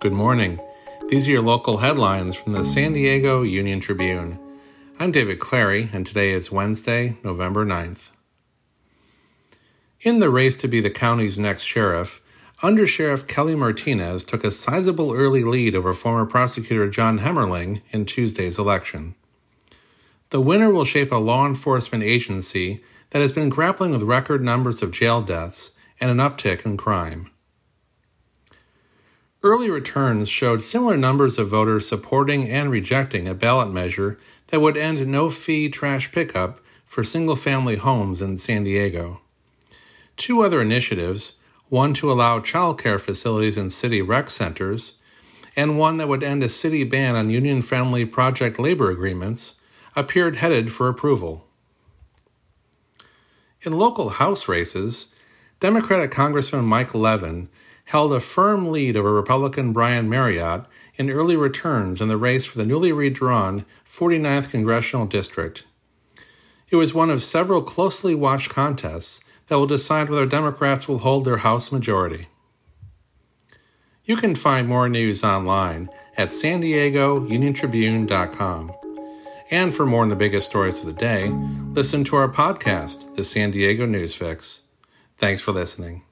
Good morning. These are your local headlines from the San Diego Union Tribune. I'm David Clary, and today is Wednesday, November 9th. In the race to be the county's next sheriff, Under Sheriff Kelly Martinez took a sizable early lead over former prosecutor John Hemmerling in Tuesday's election. The winner will shape a law enforcement agency that has been grappling with record numbers of jail deaths and an uptick in crime. Early returns showed similar numbers of voters supporting and rejecting a ballot measure that would end no fee trash pickup for single family homes in San Diego. Two other initiatives, one to allow childcare facilities in city rec centers, and one that would end a city ban on union friendly project labor agreements, appeared headed for approval. In local House races, Democratic Congressman Mike Levin held a firm lead over Republican Brian Maryott in early returns in the race for the newly redrawn 49th Congressional District. It was one of several closely watched contests that will decide whether Democrats will hold their House majority. You can find more news online at san diego uniontribune.com. And for more on the biggest stories of the day, listen to our podcast, The San Diego News Fix. Thanks for listening.